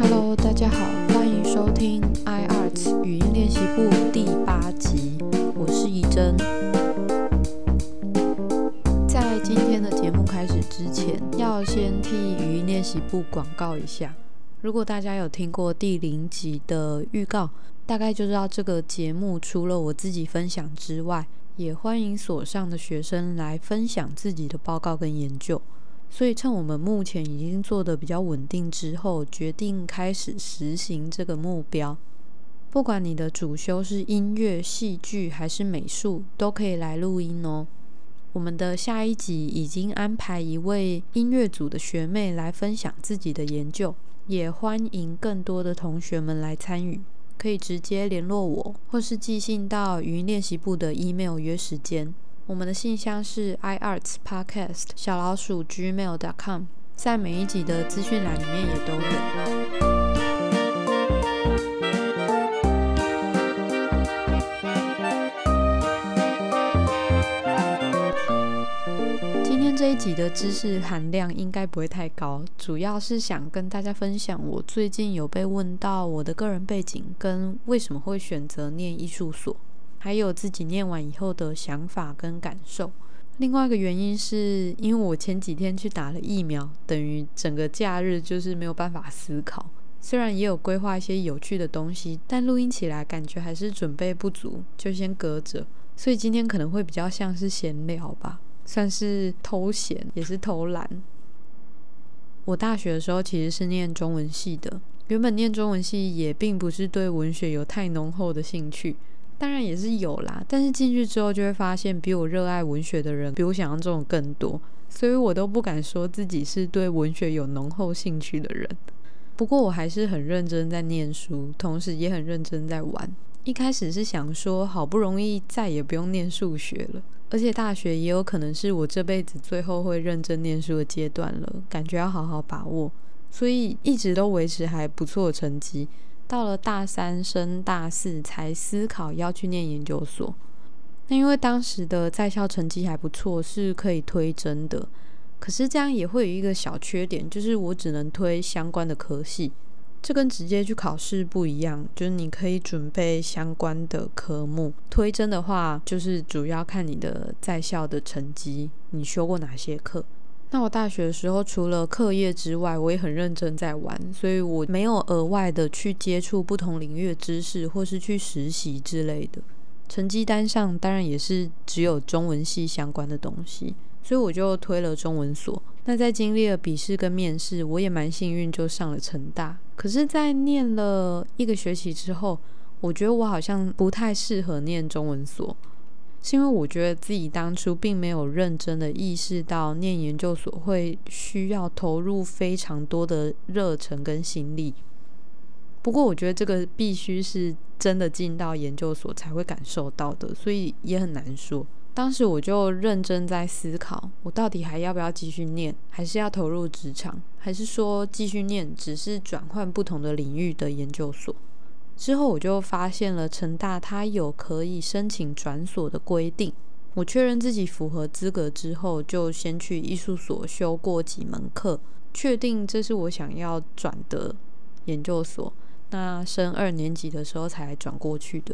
Hello，大家好，欢迎收听 iArts 语音练习部第八集，我是怡珍。在今天的节目开始之前，要先替语音练习部广告一下。如果大家有听过第零集的预告，大概就知道这个节目除了我自己分享之外，也欢迎所上的学生来分享自己的报告跟研究。所以，趁我们目前已经做的比较稳定之后，决定开始实行这个目标。不管你的主修是音乐、戏剧还是美术，都可以来录音哦。我们的下一集已经安排一位音乐组的学妹来分享自己的研究，也欢迎更多的同学们来参与。可以直接联络我，或是寄信到语音练习部的 email 约时间。我们的信箱是 iartspodcast 小老鼠 gmail dot com，在每一集的资讯栏里面也都有。今天这一集的知识含量应该不会太高，主要是想跟大家分享我最近有被问到我的个人背景跟为什么会选择念艺术所。还有自己念完以后的想法跟感受。另外一个原因是因为我前几天去打了疫苗，等于整个假日就是没有办法思考。虽然也有规划一些有趣的东西，但录音起来感觉还是准备不足，就先搁着。所以今天可能会比较像是闲聊吧，算是偷闲也是偷懒。我大学的时候其实是念中文系的，原本念中文系也并不是对文学有太浓厚的兴趣。当然也是有啦，但是进去之后就会发现，比我热爱文学的人比我想象中更多，所以我都不敢说自己是对文学有浓厚兴趣的人。不过我还是很认真在念书，同时也很认真在玩。一开始是想说，好不容易再也不用念数学了，而且大学也有可能是我这辈子最后会认真念书的阶段了，感觉要好好把握，所以一直都维持还不错的成绩。到了大三升大四才思考要去念研究所，那因为当时的在校成绩还不错，是可以推甄的。可是这样也会有一个小缺点，就是我只能推相关的科系，这跟直接去考试不一样。就是你可以准备相关的科目，推甄的话就是主要看你的在校的成绩，你修过哪些课。那我大学的时候，除了课业之外，我也很认真在玩，所以我没有额外的去接触不同领域的知识，或是去实习之类的。成绩单上当然也是只有中文系相关的东西，所以我就推了中文所。那在经历了笔试跟面试，我也蛮幸运就上了成大。可是，在念了一个学期之后，我觉得我好像不太适合念中文所。是因为我觉得自己当初并没有认真的意识到念研究所会需要投入非常多的热忱跟心力。不过我觉得这个必须是真的进到研究所才会感受到的，所以也很难说。当时我就认真在思考，我到底还要不要继续念，还是要投入职场，还是说继续念只是转换不同的领域的研究所。之后我就发现了成大它有可以申请转所的规定。我确认自己符合资格之后，就先去艺术所修过几门课，确定这是我想要转的研究所。那升二年级的时候才转过去的。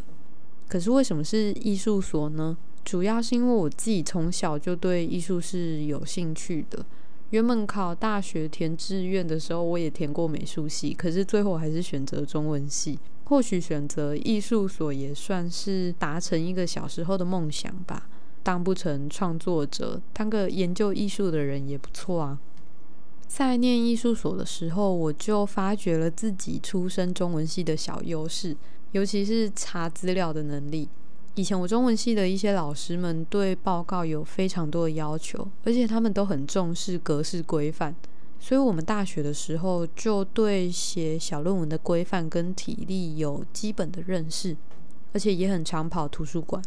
可是为什么是艺术所呢？主要是因为我自己从小就对艺术是有兴趣的。原本考大学填志愿的时候，我也填过美术系，可是最后还是选择中文系。或许选择艺术所也算是达成一个小时候的梦想吧。当不成创作者，当个研究艺术的人也不错啊。在念艺术所的时候，我就发掘了自己出身中文系的小优势，尤其是查资料的能力。以前我中文系的一些老师们对报告有非常多的要求，而且他们都很重视格式规范。所以，我们大学的时候就对写小论文的规范跟体力有基本的认识，而且也很常跑图书馆。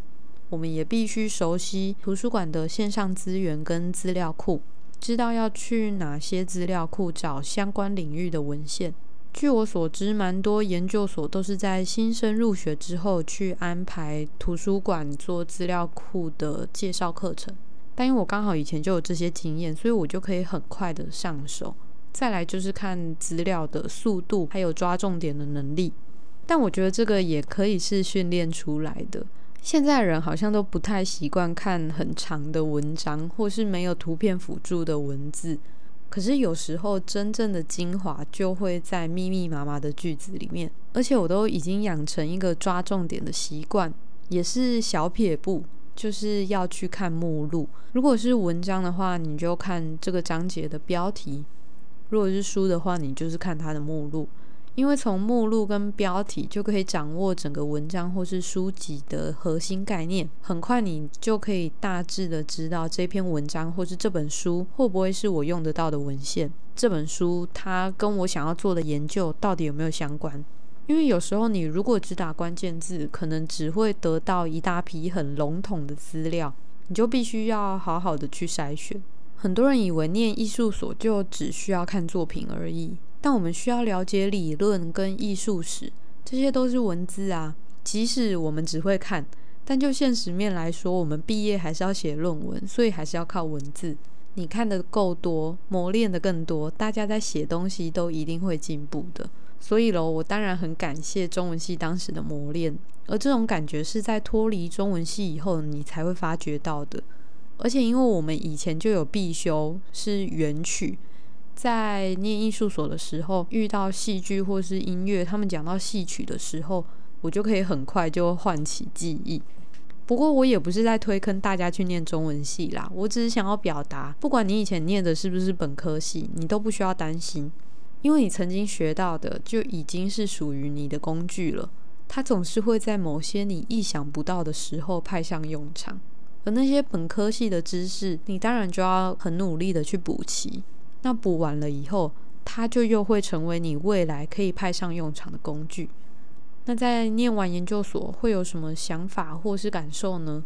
我们也必须熟悉图书馆的线上资源跟资料库，知道要去哪些资料库找相关领域的文献。据我所知，蛮多研究所都是在新生入学之后去安排图书馆做资料库的介绍课程。但因为我刚好以前就有这些经验，所以我就可以很快的上手。再来就是看资料的速度，还有抓重点的能力。但我觉得这个也可以是训练出来的。现在人好像都不太习惯看很长的文章，或是没有图片辅助的文字。可是有时候真正的精华就会在密密麻麻的句子里面，而且我都已经养成一个抓重点的习惯，也是小撇步，就是要去看目录。如果是文章的话，你就看这个章节的标题；如果是书的话，你就是看它的目录。因为从目录跟标题就可以掌握整个文章或是书籍的核心概念，很快你就可以大致的知道这篇文章或是这本书会不会是我用得到的文献。这本书它跟我想要做的研究到底有没有相关？因为有时候你如果只打关键字，可能只会得到一大批很笼统的资料，你就必须要好好的去筛选。很多人以为念艺术所就只需要看作品而已。但我们需要了解理论跟艺术史，这些都是文字啊。即使我们只会看，但就现实面来说，我们毕业还是要写论文，所以还是要靠文字。你看的够多，磨练的更多，大家在写东西都一定会进步的。所以喽，我当然很感谢中文系当时的磨练，而这种感觉是在脱离中文系以后你才会发觉到的。而且因为我们以前就有必修是元曲。在念艺术所的时候，遇到戏剧或是音乐，他们讲到戏曲的时候，我就可以很快就唤起记忆。不过我也不是在推坑大家去念中文系啦，我只是想要表达，不管你以前念的是不是本科系，你都不需要担心，因为你曾经学到的就已经是属于你的工具了。它总是会在某些你意想不到的时候派上用场，而那些本科系的知识，你当然就要很努力的去补齐。那补完了以后，它就又会成为你未来可以派上用场的工具。那在念完研究所会有什么想法或是感受呢？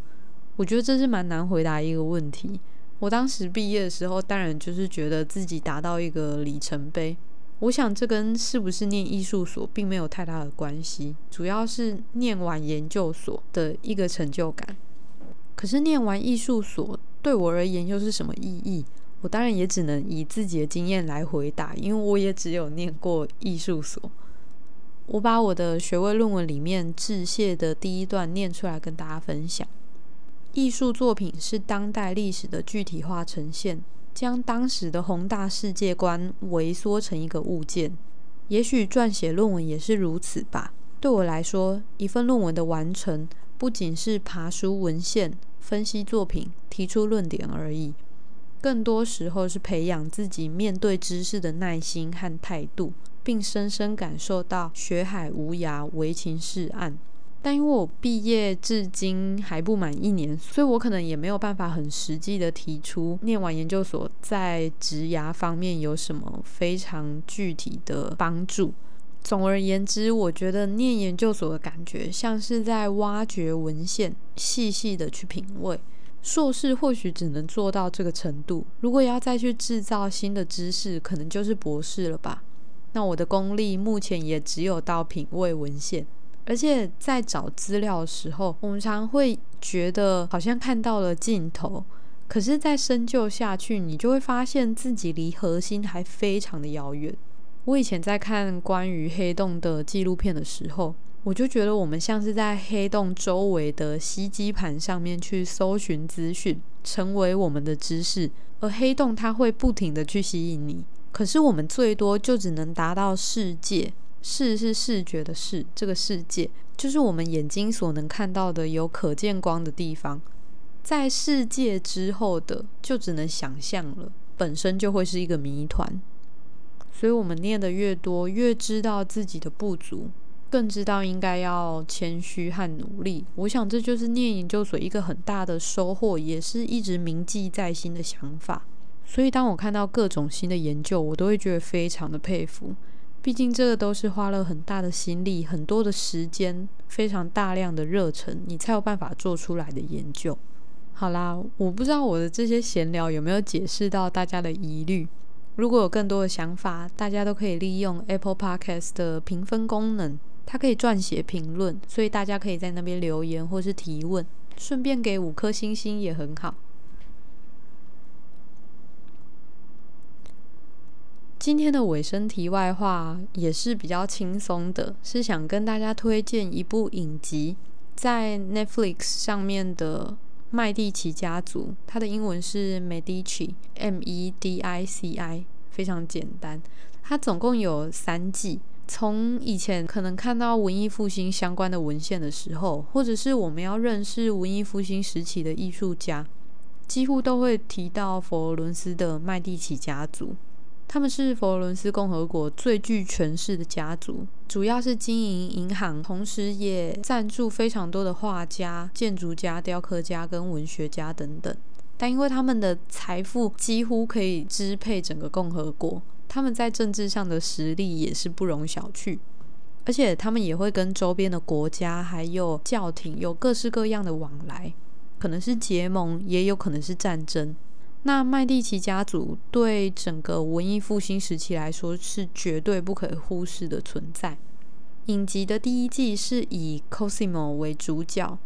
我觉得这是蛮难回答一个问题。我当时毕业的时候，当然就是觉得自己达到一个里程碑。我想这跟是不是念艺术所并没有太大的关系，主要是念完研究所的一个成就感。可是念完艺术所对我而言又是什么意义？我当然也只能以自己的经验来回答，因为我也只有念过艺术所。我把我的学位论文里面致谢的第一段念出来跟大家分享：艺术作品是当代历史的具体化呈现，将当时的宏大世界观萎缩成一个物件。也许撰写论文也是如此吧。对我来说，一份论文的完成不仅是爬书文献、分析作品、提出论点而已。更多时候是培养自己面对知识的耐心和态度，并深深感受到学海无涯、唯情是岸。但因为我毕业至今还不满一年，所以我可能也没有办法很实际的提出念完研究所在职涯方面有什么非常具体的帮助。总而言之，我觉得念研究所的感觉像是在挖掘文献，细细的去品味。硕士或许只能做到这个程度，如果要再去制造新的知识，可能就是博士了吧。那我的功力目前也只有到品味文献，而且在找资料的时候，我们常会觉得好像看到了尽头，可是再深究下去，你就会发现自己离核心还非常的遥远。我以前在看关于黑洞的纪录片的时候。我就觉得我们像是在黑洞周围的吸积盘上面去搜寻资讯，成为我们的知识，而黑洞它会不停的去吸引你。可是我们最多就只能达到世界，视是视觉的视，这个世界就是我们眼睛所能看到的有可见光的地方，在世界之后的就只能想象了，本身就会是一个谜团。所以，我们念的越多，越知道自己的不足。更知道应该要谦虚和努力，我想这就是念研究所一个很大的收获，也是一直铭记在心的想法。所以当我看到各种新的研究，我都会觉得非常的佩服。毕竟这个都是花了很大的心力、很多的时间、非常大量的热忱，你才有办法做出来的研究。好啦，我不知道我的这些闲聊有没有解释到大家的疑虑。如果有更多的想法，大家都可以利用 Apple Podcast 的评分功能。它可以撰写评论，所以大家可以在那边留言或是提问，顺便给五颗星星也很好。今天的尾声题外话也是比较轻松的，是想跟大家推荐一部影集，在 Netflix 上面的麦蒂奇家族，它的英文是 Medici，M E D I C I，非常简单。它总共有三季。从以前可能看到文艺复兴相关的文献的时候，或者是我们要认识文艺复兴时期的艺术家，几乎都会提到佛罗伦斯的麦蒂奇家族。他们是佛罗伦斯共和国最具权势的家族，主要是经营银行，同时也赞助非常多的画家、建筑家、雕刻家跟文学家等等。但因为他们的财富几乎可以支配整个共和国。他们在政治上的实力也是不容小觑，而且他们也会跟周边的国家还有教廷有各式各样的往来，可能是结盟，也有可能是战争。那麦蒂奇家族对整个文艺复兴时期来说是绝对不可忽视的存在。影集的第一季是以 Cosimo 为主角，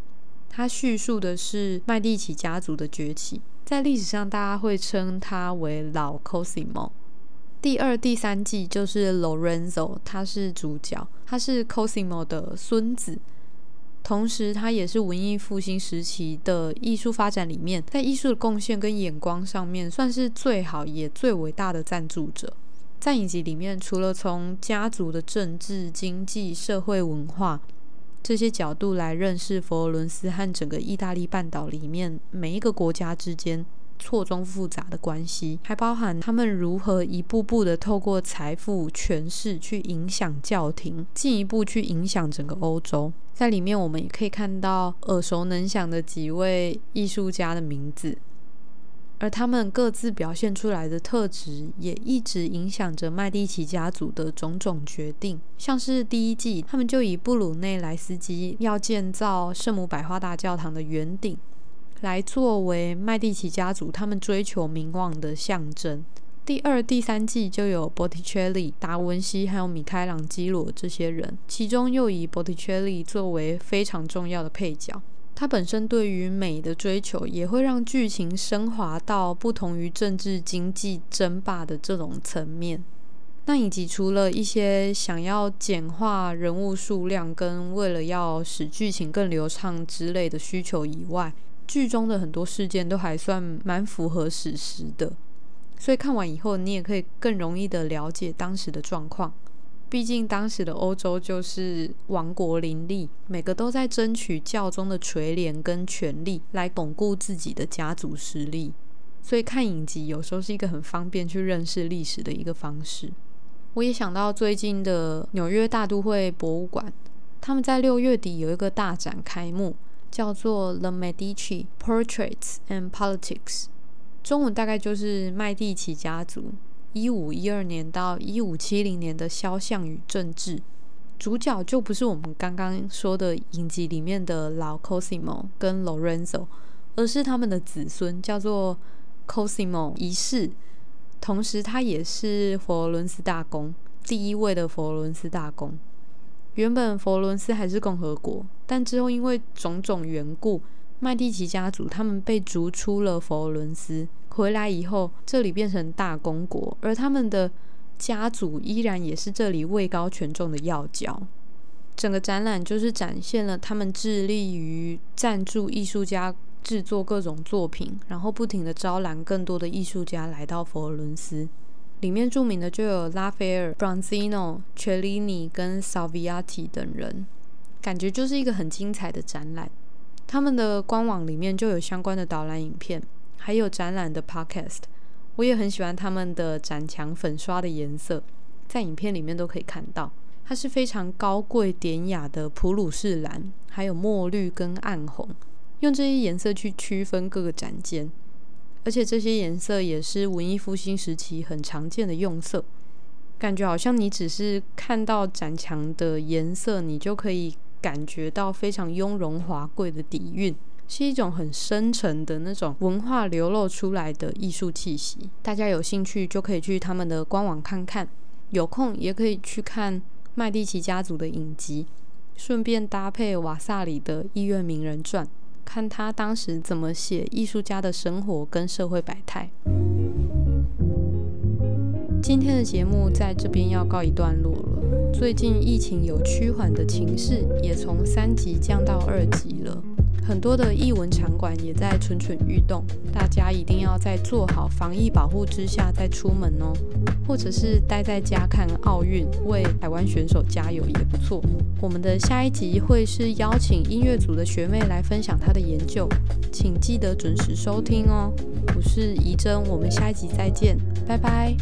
他叙述的是麦蒂奇家族的崛起，在历史上大家会称他为老 Cosimo。第二、第三季就是 Lorenzo，他是主角，他是 Cosimo 的孙子，同时他也是文艺复兴时期的艺术发展里面，在艺术的贡献跟眼光上面，算是最好也最伟大的赞助者。在影集里面，除了从家族的政治、经济、社会、文化这些角度来认识佛罗伦斯和整个意大利半岛里面每一个国家之间。错综复杂的关系，还包含他们如何一步步的透过财富、权势去影响教廷，进一步去影响整个欧洲。在里面，我们也可以看到耳熟能详的几位艺术家的名字，而他们各自表现出来的特质，也一直影响着麦蒂奇家族的种种决定。像是第一季，他们就以布鲁内莱斯基要建造圣母百花大教堂的圆顶。来作为麦蒂奇家族他们追求名望的象征。第二、第三季就有 Botticelli、达文西还有米开朗基罗这些人，其中又以 Botticelli 作为非常重要的配角。他本身对于美的追求，也会让剧情升华到不同于政治经济争霸的这种层面。那以及除了一些想要简化人物数量，跟为了要使剧情更流畅之类的需求以外，剧中的很多事件都还算蛮符合史实的，所以看完以后，你也可以更容易的了解当时的状况。毕竟当时的欧洲就是王国林立，每个都在争取教宗的垂怜跟权力，来巩固自己的家族实力。所以看影集有时候是一个很方便去认识历史的一个方式。我也想到最近的纽约大都会博物馆，他们在六月底有一个大展开幕。叫做 The Medici Portraits and Politics，中文大概就是麦蒂奇家族一五一二年到一五七零年的肖像与政治。主角就不是我们刚刚说的影集里面的老 Cosimo 跟 Lorenzo，而是他们的子孙，叫做 Cosimo 一世。同时，他也是佛罗伦斯大公第一位的佛罗伦斯大公。原本佛罗伦斯还是共和国，但之后因为种种缘故，麦蒂奇家族他们被逐出了佛罗伦斯。回来以后，这里变成大公国，而他们的家族依然也是这里位高权重的要角。整个展览就是展现了他们致力于赞助艺术家制作各种作品，然后不停的招揽更多的艺术家来到佛罗伦斯。里面著名的就有拉斐尔、Bronzino、Cellini 跟 Salviati 等人，感觉就是一个很精彩的展览。他们的官网里面就有相关的导览影片，还有展览的 Podcast。我也很喜欢他们的展墙粉刷的颜色，在影片里面都可以看到，它是非常高贵典雅的普鲁士蓝，还有墨绿跟暗红，用这些颜色去区分各个展间。而且这些颜色也是文艺复兴时期很常见的用色，感觉好像你只是看到展墙的颜色，你就可以感觉到非常雍容华贵的底蕴，是一种很深沉的那种文化流露出来的艺术气息。大家有兴趣就可以去他们的官网看看，有空也可以去看麦蒂奇家族的影集，顺便搭配瓦萨里的《医院名人传》。看他当时怎么写艺术家的生活跟社会百态。今天的节目在这边要告一段落了。最近疫情有趋缓的情势，也从三级降到二级了。很多的艺文场馆也在蠢蠢欲动，大家一定要在做好防疫保护之下再出门哦，或者是待在家看奥运，为台湾选手加油也不错。我们的下一集会是邀请音乐组的学妹来分享她的研究，请记得准时收听哦。我是怡珍，我们下一集再见，拜拜。